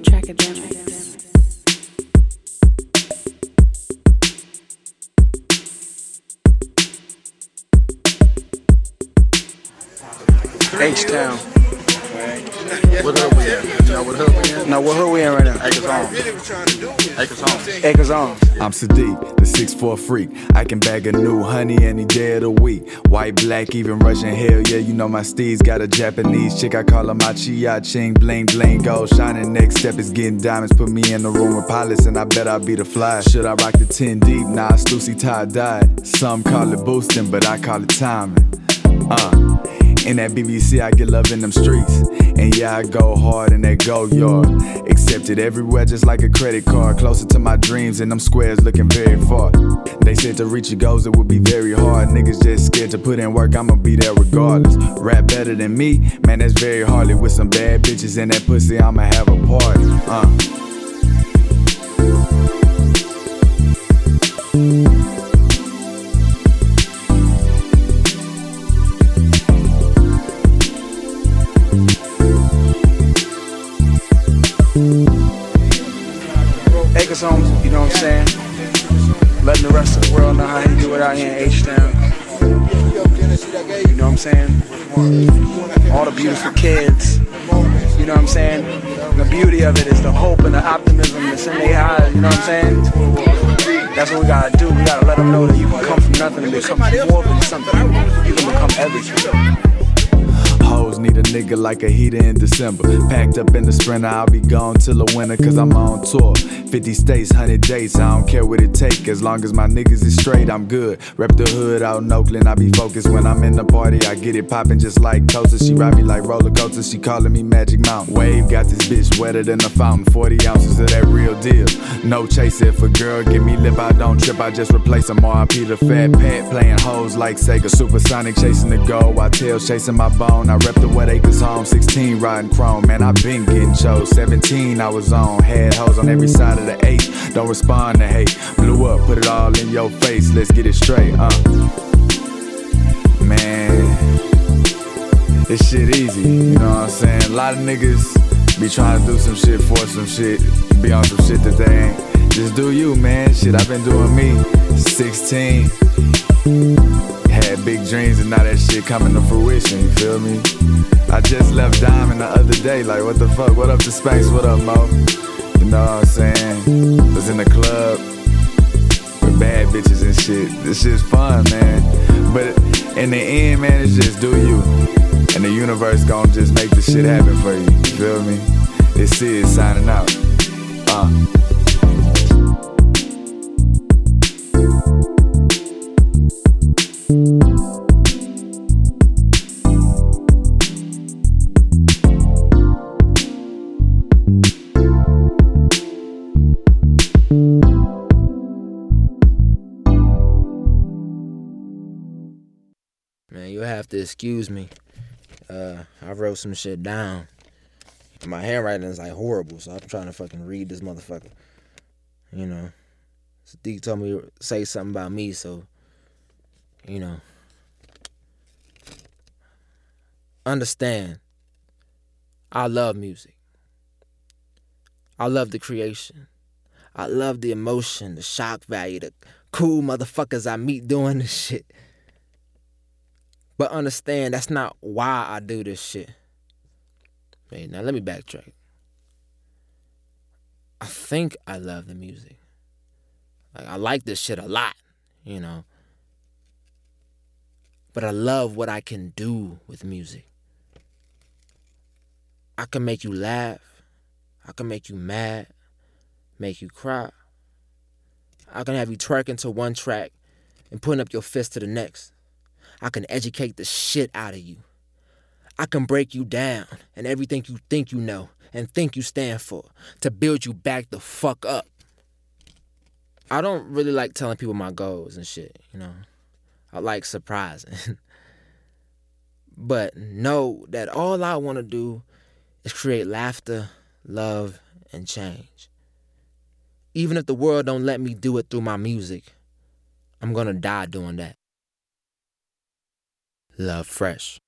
Trackademicks. H Town. What hood we in? You know what hood we in? Now, what hood we in right now? Acres Home. Acres Home. Acres on. I'm Siddiq, the six 6'4 freak. I can bag a new honey any day of the week. White, black, even Russian. Hell yeah, you know my steeds got a Japanese chick. I call her my chia ching. Bling, bling, gold shining. Next step is getting diamonds. Put me in the room with pilots, and I bet I'll be the fly. Should I rock the 10 deep? Nah, Stussy tie dyed. Some call it boosting, but I call it timing. Uh. In that BBC, I get love in them streets. And yeah, I go hard in that go yard. Accepted everywhere just like a credit card. Closer to my dreams, and them squares looking very far. They said to reach your goals, it would be very hard. Niggas just scared to put in work, I'ma be there regardless. Rap better than me, man, that's very hardly. With some bad bitches in that pussy, I'ma have a party. Uh. You know what I'm saying? Letting the rest of the world know how you do it out here in H Town. You know what I'm saying? All the beautiful kids. You know what I'm saying? The beauty of it is the hope and the optimism that's in their eyes. You know what I'm saying? That's what we gotta do. We gotta let them know that you can come from nothing and become more than something. You can become everything. Nigga like a heater in December. Packed up in the sprinter, I'll be gone till the winter, cause I'm on tour. 50 states, 100 dates, I don't care what it take. As long as my niggas is straight, I'm good. Rep the hood out in Oakland, I be focused when I'm in the party. I get it poppin' just like toasters. She ride me like roller coasters, she calling me Magic Mountain. Wave got this bitch wetter than a fountain. 40 ounces of that real deal. No chaser if a girl give me lip, I don't trip, I just replace them. RP the fat pad, playing hoes like Sega. Supersonic chasing the goal, while tails chasing my bone. I rep the wet acres home, 16 riding chrome. Man, I been getting chose. 17 I was on, had hoes on every side of the eight. Don't respond to hate. Blew up, put it all in your face. Let's get it straight, uh. Man, this shit easy, you know what I'm saying? A lot of niggas be trying to do some shit for some shit, be on some shit that they ain't. Just do you, man. Shit, I've been doing me. 16. Had big dreams and now that shit coming to fruition, you feel me? I just left Diamond the other day, like what the fuck? What up to Spanx? What up, Mo? You know what I'm saying? Was in the club with bad bitches and shit. This shit's fun, man. But in the end, man, it's just do you. And the universe gon' just make the shit happen for you. You feel me? This is signing out. Uh. Man, you'll have to excuse me. Uh, I wrote some shit down. My handwriting is like horrible, so I'm trying to fucking read this motherfucker. You know, Siddiq told me to say something about me, so you know. Understand. I love music. I love the creation. I love the emotion, the shock value, the cool motherfuckers I meet doing this shit. But understand that's not why I do this shit. Wait, now let me backtrack. I think I love the music. Like I like this shit a lot, you know. But I love what I can do with music. I can make you laugh. I can make you mad, make you cry. I can have you twerking to one track and putting up your fist to the next. I can educate the shit out of you. I can break you down and everything you think you know and think you stand for to build you back the fuck up. I don't really like telling people my goals and shit, you know. I like surprising. but know that all I want to do is create laughter, love, and change. Even if the world don't let me do it through my music, I'm gonna die doing that. Love Fresh.